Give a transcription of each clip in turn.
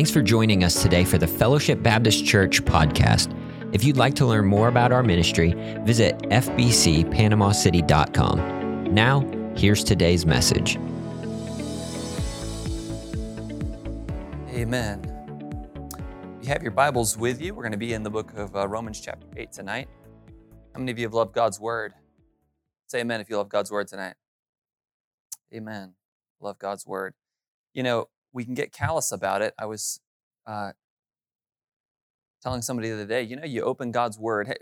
Thanks for joining us today for the Fellowship Baptist Church podcast. If you'd like to learn more about our ministry, visit fbcpanamacity.com. Now, here's today's message. Amen. If You have your Bibles with you. We're going to be in the book of uh, Romans, chapter 8 tonight. How many of you have loved God's word? Say amen if you love God's word tonight. Amen. Love God's word. You know, we can get callous about it. I was uh, telling somebody the other day, you know, you open God's word. Hey,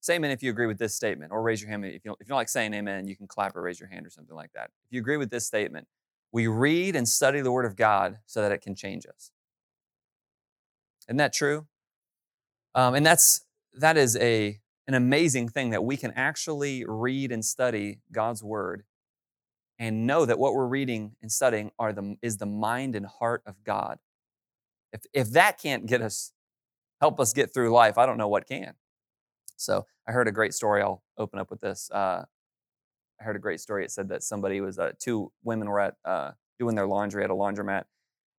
say amen if you agree with this statement, or raise your hand. If you, don't, if you don't like saying amen, you can clap or raise your hand or something like that. If you agree with this statement, we read and study the word of God so that it can change us. Isn't that true? Um, and that's that is a an amazing thing that we can actually read and study God's word and know that what we're reading and studying are the, is the mind and heart of God. If, if that can't get us, help us get through life, I don't know what can. So I heard a great story. I'll open up with this. Uh, I heard a great story. It said that somebody was, uh, two women were at uh, doing their laundry at a laundromat,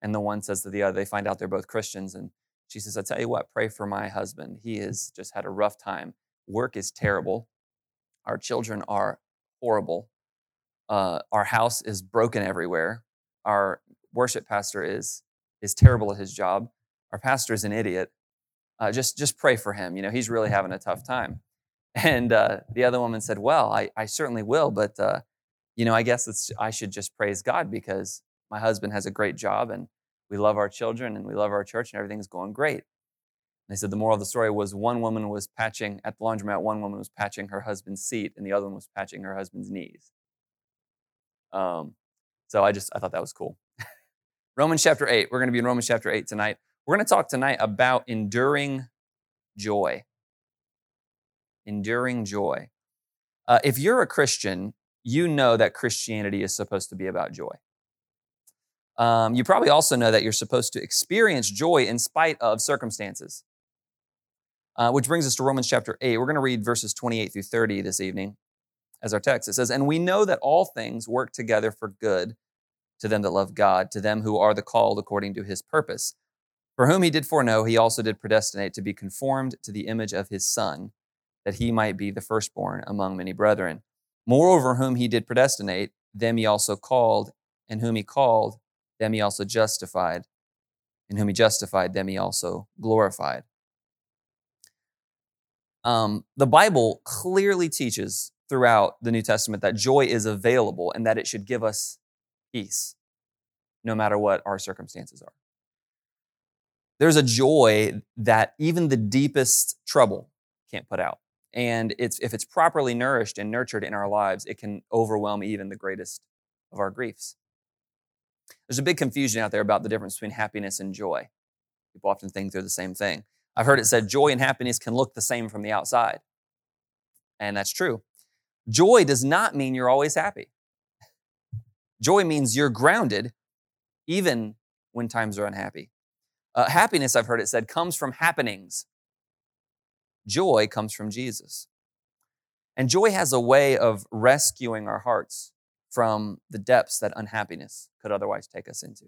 and the one says to the other, they find out they're both Christians, and she says, I tell you what, pray for my husband. He has just had a rough time. Work is terrible. Our children are horrible. Uh, our house is broken everywhere. Our worship pastor is is terrible at his job. Our pastor is an idiot. Uh, just just pray for him. You know, he's really having a tough time. And uh, the other woman said, "Well, I, I certainly will, but uh, you know, I guess it's I should just praise God because my husband has a great job and we love our children and we love our church and everything's going great." They said the moral of the story was one woman was patching at the laundromat, one woman was patching her husband's seat, and the other one was patching her husband's knees. Um, so I just I thought that was cool. Romans chapter 8. We're going to be in Romans chapter 8 tonight. We're going to talk tonight about enduring joy. Enduring joy. Uh, if you're a Christian, you know that Christianity is supposed to be about joy. Um, you probably also know that you're supposed to experience joy in spite of circumstances. Uh, which brings us to Romans chapter 8. We're going to read verses 28 through 30 this evening as our text. It says, And we know that all things work together for good to them that love God, to them who are the called according to his purpose. For whom he did foreknow, he also did predestinate to be conformed to the image of his Son, that he might be the firstborn among many brethren. Moreover, whom he did predestinate, them he also called, and whom he called, them he also justified, and whom he justified, them he also glorified. Um, the Bible clearly teaches throughout the New Testament that joy is available and that it should give us peace no matter what our circumstances are. There's a joy that even the deepest trouble can't put out. And it's, if it's properly nourished and nurtured in our lives, it can overwhelm even the greatest of our griefs. There's a big confusion out there about the difference between happiness and joy. People often think they're the same thing. I've heard it said joy and happiness can look the same from the outside. And that's true. Joy does not mean you're always happy. Joy means you're grounded even when times are unhappy. Uh, happiness, I've heard it said, comes from happenings. Joy comes from Jesus. And joy has a way of rescuing our hearts from the depths that unhappiness could otherwise take us into.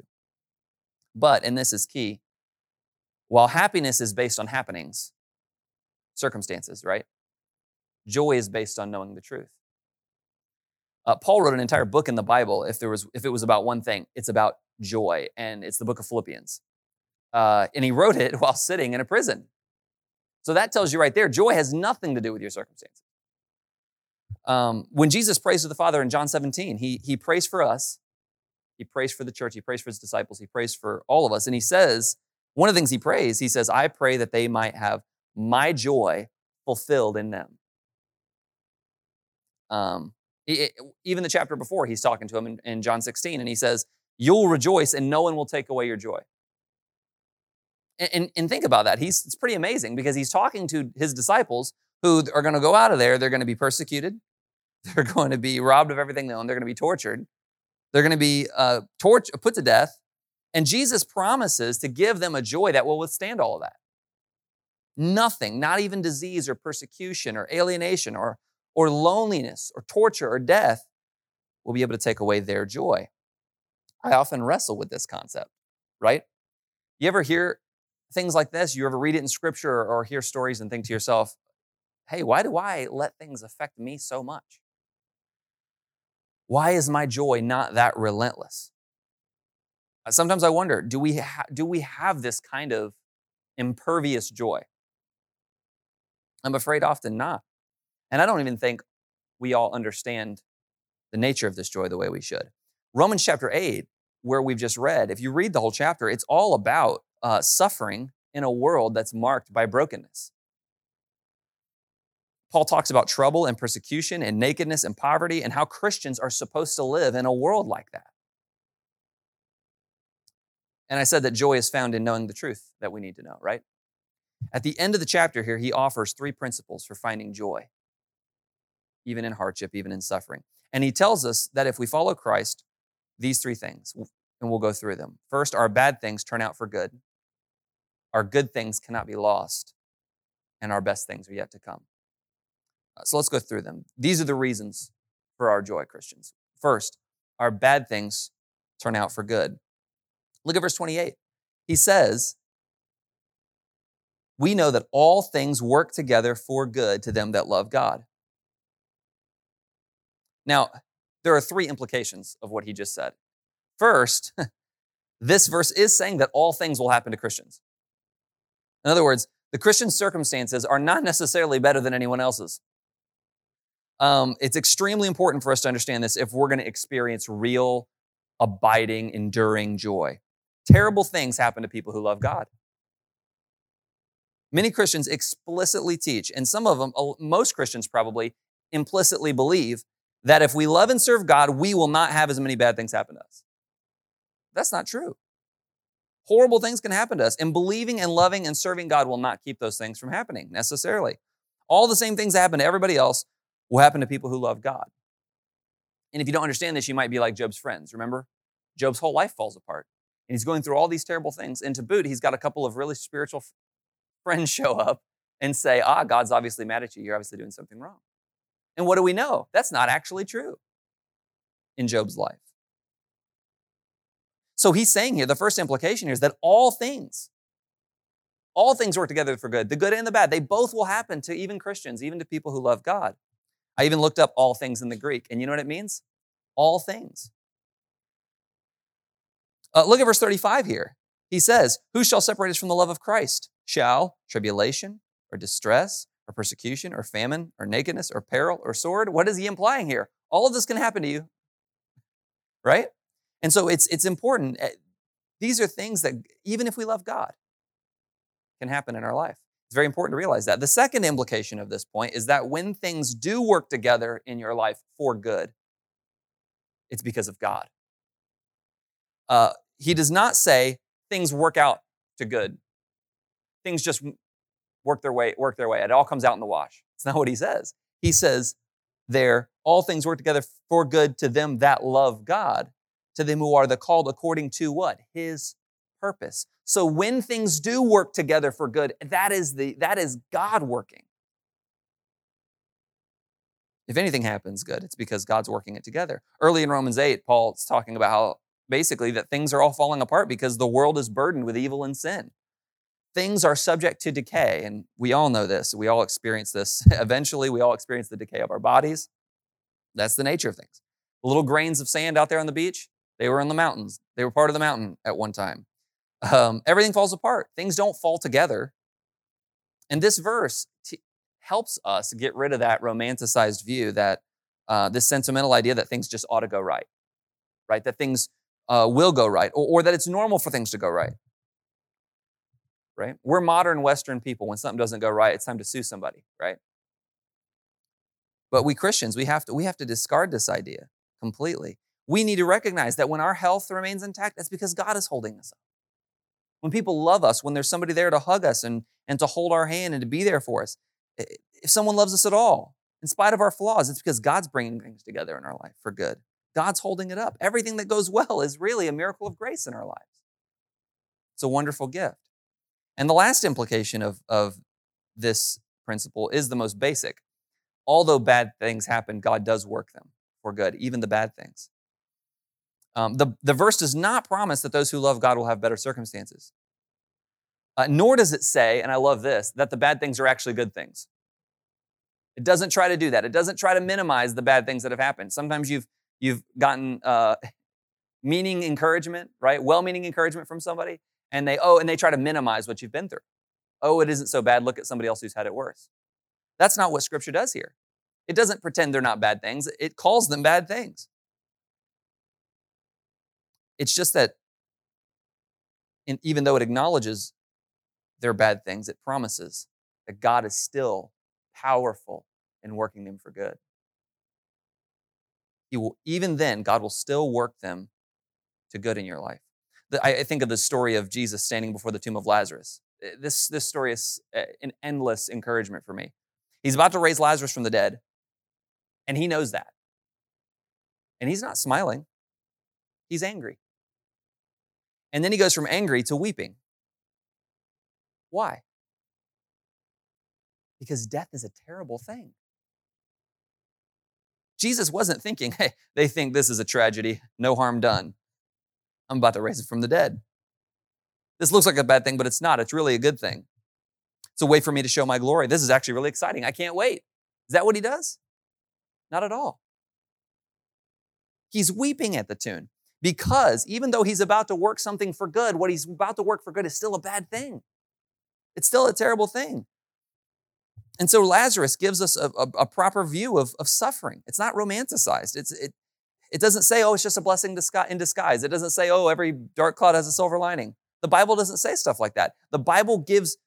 But, and this is key, while happiness is based on happenings, circumstances, right? Joy is based on knowing the truth. Uh, Paul wrote an entire book in the Bible. If there was, if it was about one thing, it's about joy, and it's the book of Philippians. Uh, and he wrote it while sitting in a prison. So that tells you right there, joy has nothing to do with your circumstances. Um, when Jesus prays to the Father in John 17, he, he prays for us. He prays for the church. He prays for his disciples. He prays for all of us. And he says, one of the things he prays, he says, I pray that they might have my joy fulfilled in them. Um, even the chapter before, he's talking to him in, in John 16, and he says, You'll rejoice, and no one will take away your joy. And, and, and think about that. He's, it's pretty amazing because he's talking to his disciples who are going to go out of there. They're going to be persecuted. They're going to be robbed of everything they own. They're going to be tortured. They're going to be uh, tort- put to death. And Jesus promises to give them a joy that will withstand all of that. Nothing, not even disease or persecution or alienation or or loneliness or torture or death will be able to take away their joy. I often wrestle with this concept, right? You ever hear things like this? You ever read it in scripture or hear stories and think to yourself, hey, why do I let things affect me so much? Why is my joy not that relentless? Uh, sometimes I wonder, do we, ha- do we have this kind of impervious joy? I'm afraid often not. And I don't even think we all understand the nature of this joy the way we should. Romans chapter 8, where we've just read, if you read the whole chapter, it's all about uh, suffering in a world that's marked by brokenness. Paul talks about trouble and persecution and nakedness and poverty and how Christians are supposed to live in a world like that. And I said that joy is found in knowing the truth that we need to know, right? At the end of the chapter here, he offers three principles for finding joy, even in hardship, even in suffering. And he tells us that if we follow Christ, these three things, and we'll go through them. First, our bad things turn out for good, our good things cannot be lost, and our best things are yet to come. Uh, so let's go through them. These are the reasons for our joy, Christians. First, our bad things turn out for good. Look at verse 28. He says, We know that all things work together for good to them that love God. Now, there are three implications of what he just said. First, this verse is saying that all things will happen to Christians. In other words, the Christian circumstances are not necessarily better than anyone else's. Um, it's extremely important for us to understand this if we're going to experience real, abiding, enduring joy. Terrible things happen to people who love God. Many Christians explicitly teach, and some of them, most Christians probably, implicitly believe that if we love and serve God, we will not have as many bad things happen to us. That's not true. Horrible things can happen to us, and believing and loving and serving God will not keep those things from happening necessarily. All the same things that happen to everybody else will happen to people who love God. And if you don't understand this, you might be like Job's friends. Remember? Job's whole life falls apart. And he's going through all these terrible things. And to boot, he's got a couple of really spiritual friends show up and say, Ah, God's obviously mad at you. You're obviously doing something wrong. And what do we know? That's not actually true in Job's life. So he's saying here, the first implication here is that all things, all things work together for good, the good and the bad. They both will happen to even Christians, even to people who love God. I even looked up all things in the Greek, and you know what it means? All things. Uh, look at verse 35 here. He says, Who shall separate us from the love of Christ? Shall tribulation or distress or persecution or famine or nakedness or peril or sword. What is he implying here? All of this can happen to you, right? And so it's, it's important. Eh, these are things that, even if we love God, can happen in our life. It's very important to realize that. The second implication of this point is that when things do work together in your life for good, it's because of God. Uh, he does not say things work out to good. Things just work their way, work their way. It all comes out in the wash. It's not what he says. He says there, all things work together for good to them that love God, to them who are the called according to what? His purpose. So when things do work together for good, that is the that is God working. If anything happens good, it's because God's working it together. Early in Romans 8, Paul's talking about how basically that things are all falling apart because the world is burdened with evil and sin things are subject to decay. And we all know this. We all experience this. Eventually, we all experience the decay of our bodies. That's the nature of things. The little grains of sand out there on the beach, they were in the mountains. They were part of the mountain at one time. Um, everything falls apart. Things don't fall together. And this verse t- helps us get rid of that romanticized view that uh, this sentimental idea that things just ought to go right, right? That things uh, will go right, or, or that it's normal for things to go right right? We're modern Western people. When something doesn't go right, it's time to sue somebody, right? But we Christians, we have to, we have to discard this idea completely. We need to recognize that when our health remains intact, that's because God is holding us up. When people love us, when there's somebody there to hug us and, and to hold our hand and to be there for us, if someone loves us at all, in spite of our flaws, it's because God's bringing things together in our life for good. God's holding it up. Everything that goes well is really a miracle of grace in our lives. It's a wonderful gift. And the last implication of, of this principle is the most basic. Although bad things happen, God does work them for good, even the bad things. Um, the, the verse does not promise that those who love God will have better circumstances. Uh, nor does it say, and I love this, that the bad things are actually good things. It doesn't try to do that. It doesn't try to minimize the bad things that have happened. Sometimes you've you've gotten uh, meaning encouragement, right? Well-meaning encouragement from somebody, and they oh, and they try to minimize what you've been through. Oh, it isn't so bad. Look at somebody else who's had it worse. That's not what Scripture does here. It doesn't pretend they're not bad things. It calls them bad things. It's just that, in, even though it acknowledges they're bad things, it promises that God is still powerful in working them for good. He will, even then, God will still work them to good in your life. I think of the story of Jesus standing before the tomb of Lazarus. Eh, this, this story is eh, an endless encouragement for me. He's about to raise Lazarus from the dead, and he knows that. And he's not smiling, he's angry. And then he goes from angry to weeping. Why? Because death is a terrible thing. Jesus wasn't thinking, hey, they think this is a tragedy, no harm done. I'm about to raise it from the dead. This looks like a bad thing, but it's not. It's really a good thing. It's a way for me to show my glory. This is actually really exciting. I can't wait. Is that what he does? Not at all. He's weeping at the tune because even though he's about to work something for good, what he's about to work for good is still a bad thing. It's still a terrible thing. And so Lazarus gives us a, a, a proper view of, of suffering. It's not romanticized. It's, it, it doesn't say, oh, it's just a blessing in disguise. It doesn't say, oh, every dark cloud has a silver lining. The Bible doesn't say stuff like that. The Bible gives,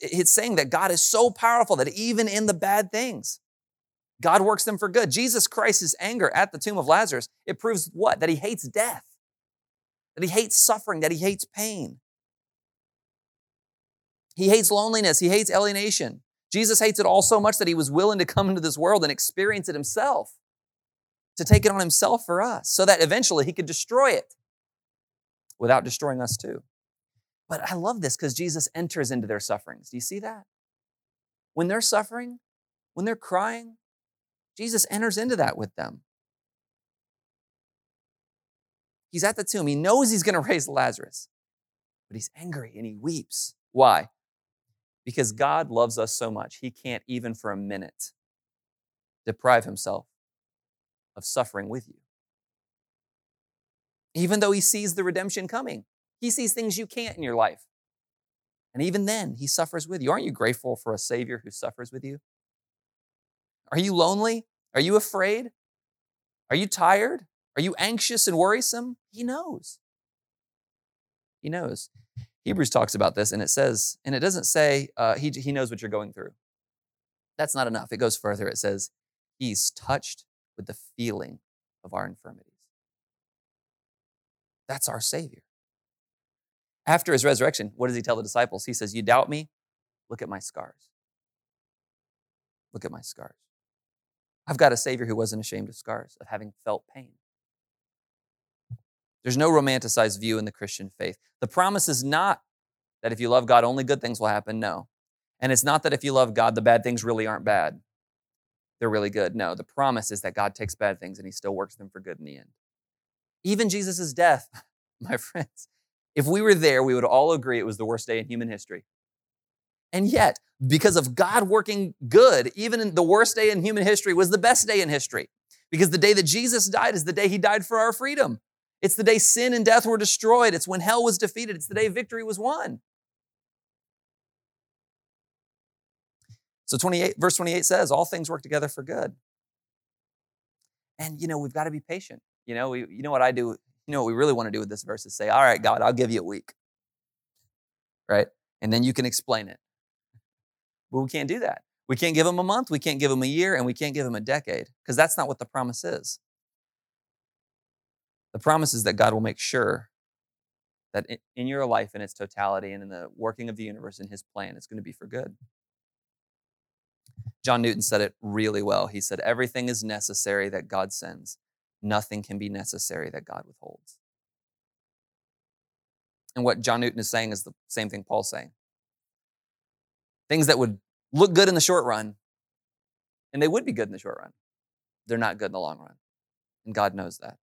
it's saying that God is so powerful that even in the bad things, God works them for good. Jesus Christ's anger at the tomb of Lazarus, it proves what? That he hates death, that he hates suffering, that he hates pain. He hates loneliness, he hates alienation. Jesus hates it all so much that he was willing to come into this world and experience it himself, to take it on himself for us, so that eventually he could destroy it without destroying us too. But I love this because Jesus enters into their sufferings. Do you see that? When they're suffering, when they're crying, Jesus enters into that with them. He's at the tomb. He knows he's going to raise Lazarus, but he's angry and he weeps. Why? Because God loves us so much, he can't even for a minute deprive himself of suffering with you. Even though he sees the redemption coming, he sees things you can't in your life. And even then, he suffers with you. Aren't you grateful for a Savior who suffers with you? Are you lonely? Are you afraid? Are you tired? Are you anxious and worrisome? He knows. He knows. Hebrews talks about this and it says, and it doesn't say uh, he, he knows what you're going through. That's not enough. It goes further. It says, He's touched with the feeling of our infirmities. That's our Savior. After his resurrection, what does he tell the disciples? He says, You doubt me? Look at my scars. Look at my scars. I've got a Savior who wasn't ashamed of scars, of having felt pain. There's no romanticized view in the Christian faith. The promise is not that if you love God, only good things will happen. No. And it's not that if you love God, the bad things really aren't bad. They're really good. No, the promise is that God takes bad things and he still works them for good in the end. Even Jesus' death, my friends, if we were there, we would all agree it was the worst day in human history. And yet, because of God working good, even the worst day in human history was the best day in history. Because the day that Jesus died is the day he died for our freedom. It's the day sin and death were destroyed. It's when hell was defeated. It's the day victory was won. So 28, verse 28 says, all things work together for good. And you know, we've got to be patient. You know, we, you know what I do, you know what we really want to do with this verse is say, all right, God, I'll give you a week. Right? And then you can explain it. But we can't do that. We can't give them a month, we can't give them a year, and we can't give them a decade because that's not what the promise is. The promise is that God will make sure that in your life, in its totality, and in the working of the universe, in His plan, it's going to be for good. John Newton said it really well. He said, Everything is necessary that God sends, nothing can be necessary that God withholds. And what John Newton is saying is the same thing Paul's saying. Things that would look good in the short run, and they would be good in the short run. They're not good in the long run. And God knows that.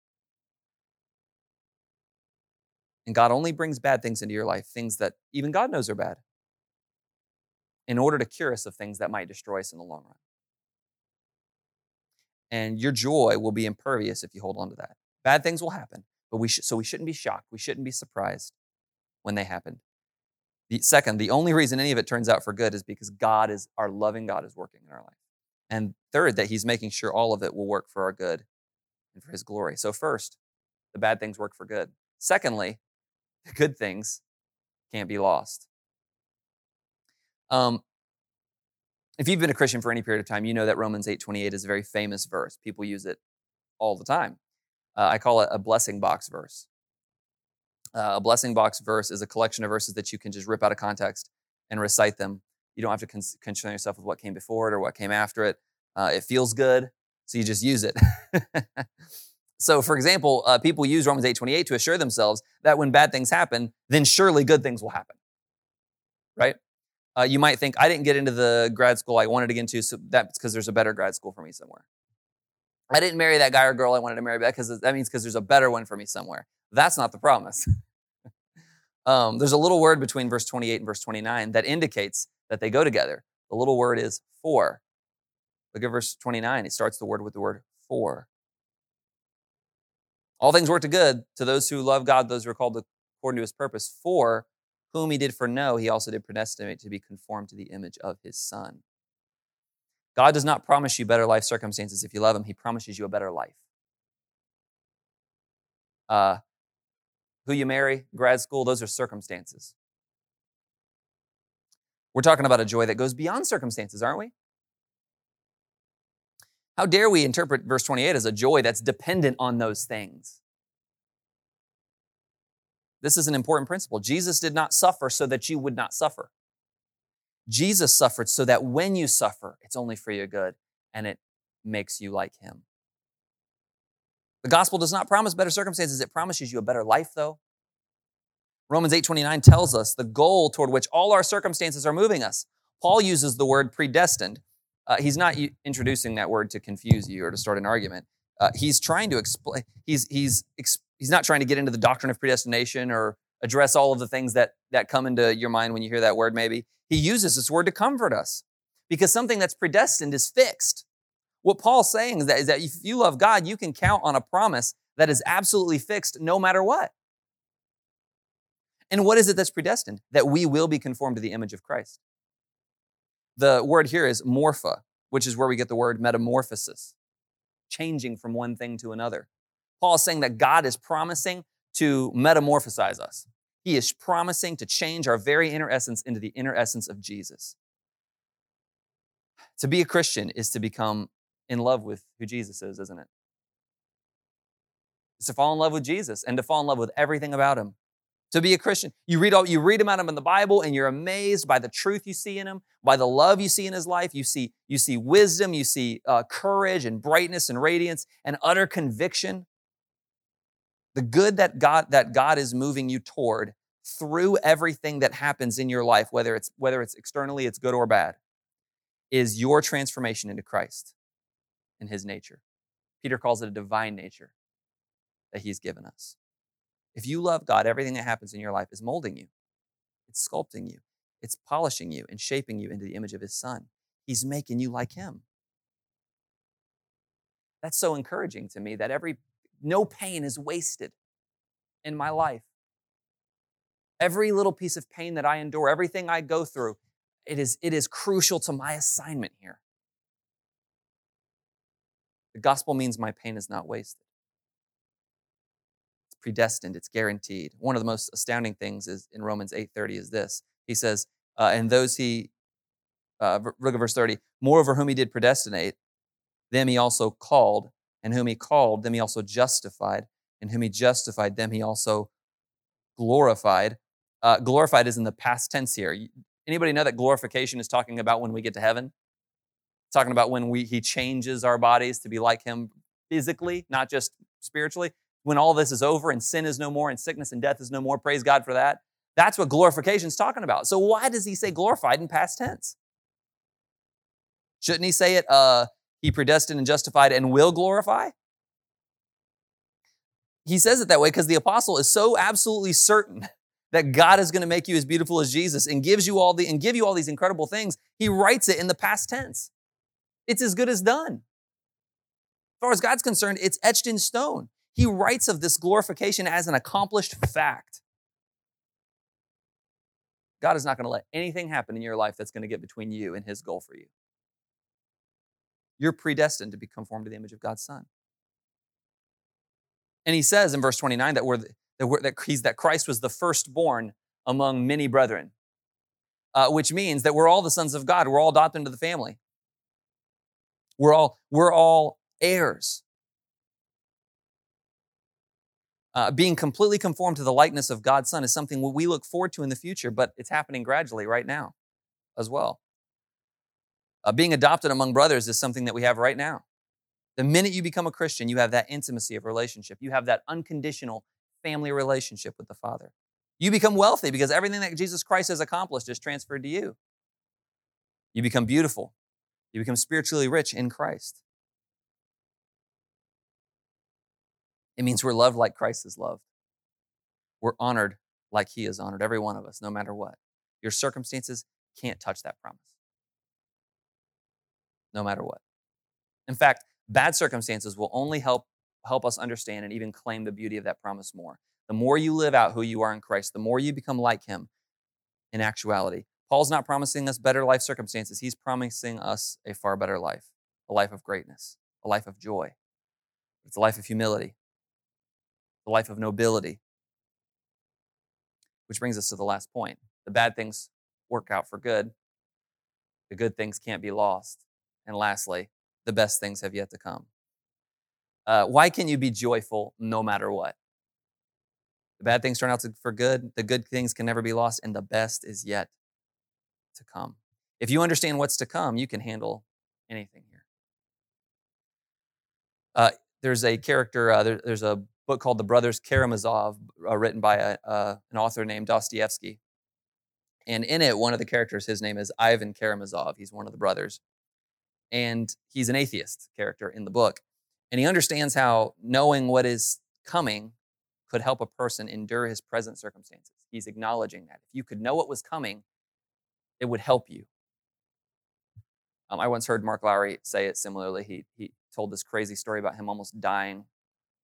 And God only brings bad things into your life, things that even God knows are bad. In order to cure us of things that might destroy us in the long run. And your joy will be impervious if you hold on to that. Bad things will happen, but we sh- so we shouldn't be shocked. We shouldn't be surprised when they happen. The, second, the only reason any of it turns out for good is because God is our loving God is working in our life. And third, that He's making sure all of it will work for our good and for His glory. So first, the bad things work for good. Secondly, the good things can't be lost. Um, if you've been a Christian for any period of time, you know that Romans 8:28 is a very famous verse. People use it all the time. Uh, I call it a blessing box verse. Uh, a blessing box verse is a collection of verses that you can just rip out of context and recite them. You don't have to con- concern yourself with what came before it or what came after it. Uh, it feels good, so you just use it. so, for example, uh, people use Romans 8:28 to assure themselves that when bad things happen, then surely good things will happen. Right? Uh, you might think, I didn't get into the grad school I wanted to get into, so that's because there's a better grad school for me somewhere. I didn't marry that guy or girl I wanted to marry because that means because there's a better one for me somewhere. That's not the promise. um, there's a little word between verse 28 and verse 29 that indicates that they go together. The little word is for. Look at verse 29. It starts the word with the word for. All things work to good to those who love God, those who are called according to his purpose. For whom he did foreknow, he also did predestinate to be conformed to the image of his son. God does not promise you better life circumstances if you love him, he promises you a better life. Uh, who you marry, grad school, those are circumstances. We're talking about a joy that goes beyond circumstances, aren't we? How dare we interpret verse 28 as a joy that's dependent on those things? This is an important principle. Jesus did not suffer so that you would not suffer. Jesus suffered so that when you suffer, it's only for your good and it makes you like him. The gospel does not promise better circumstances, it promises you a better life, though. Romans 8:29 tells us the goal toward which all our circumstances are moving us. Paul uses the word predestined. Uh, he's not introducing that word to confuse you or to start an argument. Uh, he's trying to explain. He's he's ex- he's not trying to get into the doctrine of predestination or address all of the things that that come into your mind when you hear that word. Maybe he uses this word to comfort us because something that's predestined is fixed. What Paul's saying is that, is that if you love God, you can count on a promise that is absolutely fixed no matter what. And what is it that's predestined? That we will be conformed to the image of Christ. The word here is morpha, which is where we get the word metamorphosis, changing from one thing to another. Paul is saying that God is promising to metamorphosize us. He is promising to change our very inner essence into the inner essence of Jesus. To be a Christian is to become in love with who Jesus is, isn't it? It's to fall in love with Jesus and to fall in love with everything about him. To be a Christian, you read all, you read about him in the Bible, and you're amazed by the truth you see in him, by the love you see in his life. You see, you see wisdom, you see uh, courage and brightness and radiance and utter conviction. The good that God that God is moving you toward through everything that happens in your life, whether it's whether it's externally, it's good or bad, is your transformation into Christ in his nature. Peter calls it a divine nature that he's given us. If you love God, everything that happens in your life is molding you, it's sculpting you, it's polishing you and shaping you into the image of his son. He's making you like him. That's so encouraging to me that every no pain is wasted in my life. Every little piece of pain that I endure, everything I go through, it is, it is crucial to my assignment here. The gospel means my pain is not wasted. It's predestined, it's guaranteed. One of the most astounding things is in Romans 8:30 is this. He says, uh, and those he, uh, look at verse 30, moreover, whom he did predestinate, them he also called, and whom he called, them he also justified, and whom he justified, them he also glorified. Uh, glorified is in the past tense here. Anybody know that glorification is talking about when we get to heaven? talking about when we he changes our bodies to be like him physically, not just spiritually. When all this is over and sin is no more and sickness and death is no more, praise God for that. That's what glorification is talking about. So why does he say glorified in past tense? Shouldn't he say it? Uh, he predestined and justified and will glorify. He says it that way because the apostle is so absolutely certain that God is going to make you as beautiful as Jesus and gives you all the and give you all these incredible things, he writes it in the past tense. It's as good as done. As far as God's concerned, it's etched in stone. He writes of this glorification as an accomplished fact. God is not going to let anything happen in your life that's going to get between you and his goal for you. You're predestined to be conformed to the image of God's Son. And he says in verse 29 that, we're, that, we're, that, he's, that Christ was the firstborn among many brethren, uh, which means that we're all the sons of God. We're all adopted into the family. We're all, we're all heirs. Uh, being completely conformed to the likeness of God's Son is something we look forward to in the future, but it's happening gradually right now as well. Uh, being adopted among brothers is something that we have right now. The minute you become a Christian, you have that intimacy of relationship. You have that unconditional family relationship with the Father. You become wealthy because everything that Jesus Christ has accomplished is transferred to you. You become beautiful. You become spiritually rich in Christ. It means we're loved like Christ is loved. We're honored like he is honored, every one of us, no matter what. Your circumstances can't touch that promise, no matter what. In fact, bad circumstances will only help, help us understand and even claim the beauty of that promise more. The more you live out who you are in Christ, the more you become like him in actuality. Paul's not promising us better life circumstances, he's promising us a far better life, a life of greatness, a life of joy. It's a life of humility, the life of nobility. Which brings us to the last point. The bad things work out for good, the good things can't be lost. And lastly, the best things have yet to come. Uh, why can you be joyful no matter what? The bad things turn out to, for good, the good things can never be lost, and the best is yet to come. If you understand what's to come, you can handle anything here. Uh, there's a character, uh, there, there's a book called The Brothers Karamazov, uh, written by a, uh, an author named Dostoevsky. And in it, one of the characters, his name is Ivan Karamazov. He's one of the brothers. And he's an atheist character in the book. And he understands how knowing what is coming could help a person endure his present circumstances. He's acknowledging that. If you could know what was coming, it would help you. Um, I once heard Mark Lowry say it similarly. He, he told this crazy story about him almost dying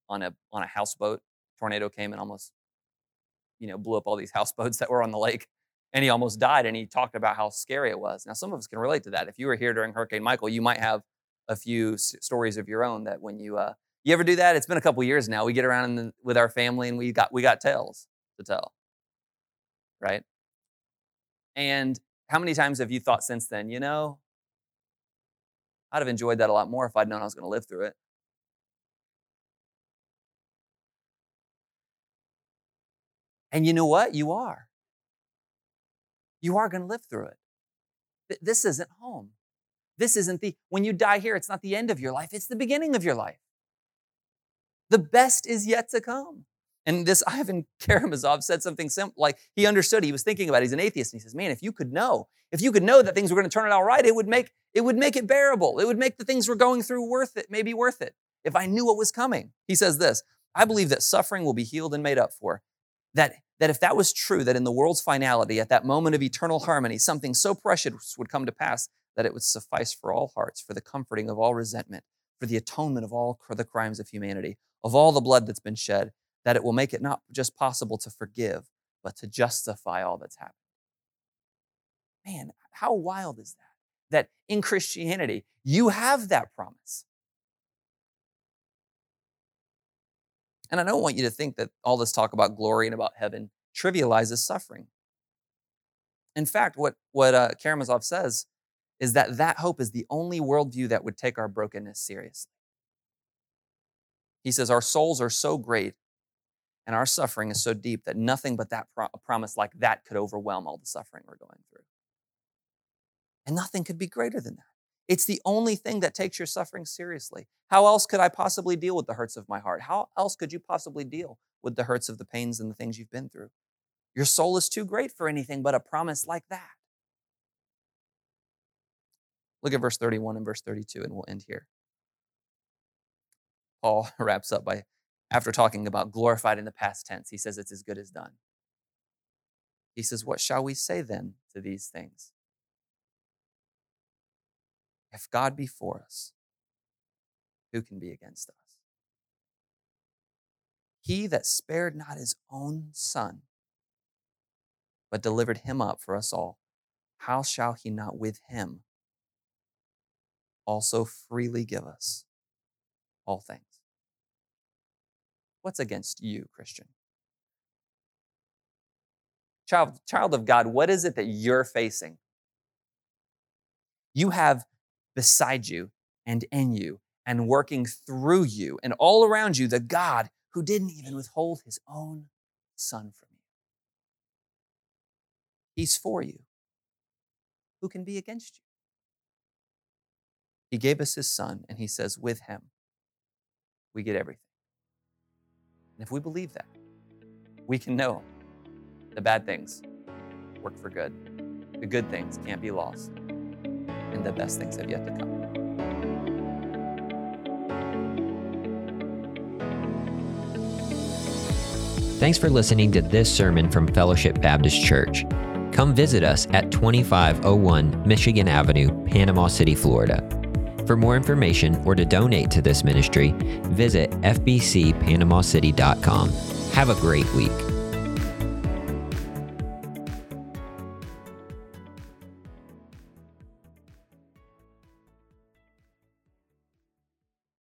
on a on a houseboat. Tornado came and almost, you know, blew up all these houseboats that were on the lake, and he almost died. And he talked about how scary it was. Now, some of us can relate to that. If you were here during Hurricane Michael, you might have a few s- stories of your own that when you uh, you ever do that? It's been a couple years now. We get around the, with our family and we got we got tales to tell, right? And how many times have you thought since then, you know, I'd have enjoyed that a lot more if I'd known I was going to live through it. And you know what? You are. You are going to live through it. This isn't home. This isn't the, when you die here, it's not the end of your life, it's the beginning of your life. The best is yet to come. And this Ivan Karamazov said something simple, like he understood. He was thinking about it. He's an atheist. And he says, man, if you could know, if you could know that things were going to turn out all right, it would make it would make it bearable. It would make the things we're going through worth it, maybe worth it. If I knew what was coming. He says this, I believe that suffering will be healed and made up for. That that if that was true, that in the world's finality, at that moment of eternal harmony, something so precious would come to pass that it would suffice for all hearts, for the comforting of all resentment, for the atonement of all the crimes of humanity, of all the blood that's been shed, that it will make it not just possible to forgive, but to justify all that's happened. Man, how wild is that? That in Christianity, you have that promise. And I don't want you to think that all this talk about glory and about heaven trivializes suffering. In fact, what, what uh, Karamazov says is that that hope is the only worldview that would take our brokenness seriously. He says, Our souls are so great and our suffering is so deep that nothing but that pro- promise like that could overwhelm all the suffering we're going through. And nothing could be greater than that. It's the only thing that takes your suffering seriously. How else could I possibly deal with the hurts of my heart? How else could you possibly deal with the hurts of the pains and the things you've been through? Your soul is too great for anything but a promise like that. Look at verse 31 and verse 32, and we'll end here. Paul wraps up by, after talking about glorified in the past tense, he says it's as good as done. He says, What shall we say then to these things? If God be for us, who can be against us? He that spared not his own son, but delivered him up for us all, how shall he not with him also freely give us all things? What's against you, Christian? Child, child of God, what is it that you're facing? You have beside you and in you and working through you and all around you the God who didn't even withhold his own son from you. He's for you. Who can be against you? He gave us his son, and he says, with him, we get everything. And if we believe that, we can know the bad things work for good, the good things can't be lost, and the best things have yet to come. Thanks for listening to this sermon from Fellowship Baptist Church. Come visit us at 2501 Michigan Avenue, Panama City, Florida. For more information or to donate to this ministry, visit fbcpanamacity.com. Have a great week.